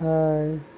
Hi.